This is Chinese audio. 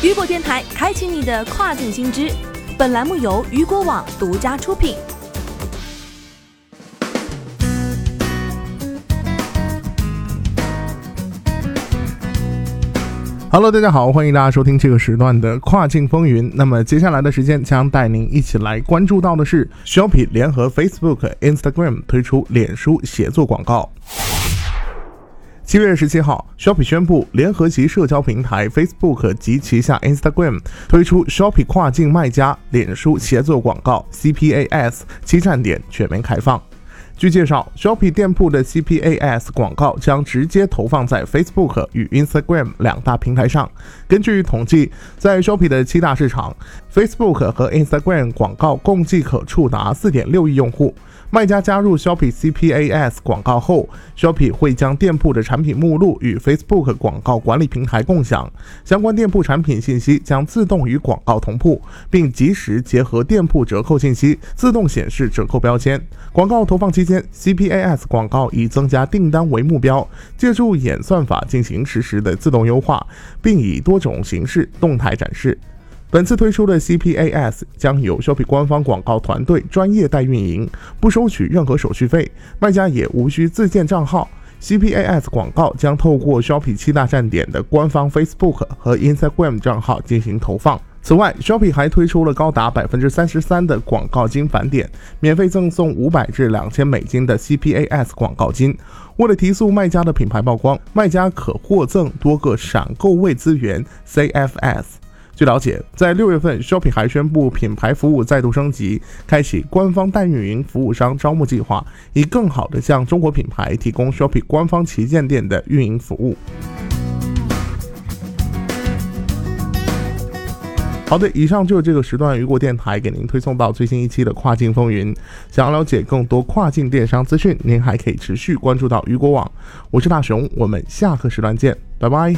雨果电台开启你的跨境新知。本栏目由雨果网独家出品。Hello，大家好，欢迎大家收听这个时段的跨境风云。那么接下来的时间将带您一起来关注到的是，Shopee 联合 Facebook、Instagram 推出脸书协作广告。七月十七号，Shopee 宣布联合其社交平台 Facebook 及旗下 Instagram 推出 Shopee 跨境卖家脸书协作广告 CPAS 七站点全面开放。据介绍，Shopee 店铺的 CPAS 广告将直接投放在 Facebook 与 Instagram 两大平台上。根据统计，在 Shopee 的七大市场，Facebook 和 Instagram 广告共计可触达4.6亿用户。卖家加入 Shopee CPAS 广告后，Shopee 会将店铺的产品目录与 Facebook 广告管理平台共享，相关店铺产品信息将自动与广告同步，并及时结合店铺折扣信息，自动显示折扣标签。广告投放期间，CPAS 广告以增加订单为目标，借助演算法进行实时的自动优化，并以多种形式动态展示。本次推出的 CPAS 将由 Shopee 官方广告团队专业代运营，不收取任何手续费，卖家也无需自建账号。CPAS 广告将透过 Shopee 七大站点的官方 Facebook 和 Instagram 账号进行投放。此外，Shopee 还推出了高达百分之三十三的广告金返点，免费赠送五百至两千美金的 CPAS 广告金。为了提速卖家的品牌曝光，卖家可获赠多个闪购位资源 CFS。据了解，在六月份，Shopee 还宣布品牌服务再度升级，开启官方代运营服务商招募计划，以更好地向中国品牌提供 Shopee 官方旗舰店的运营服务。好的，以上就是这个时段雨果电台给您推送到最新一期的跨境风云。想要了解更多跨境电商资讯，您还可以持续关注到雨果网。我是大熊，我们下个时段见，拜拜。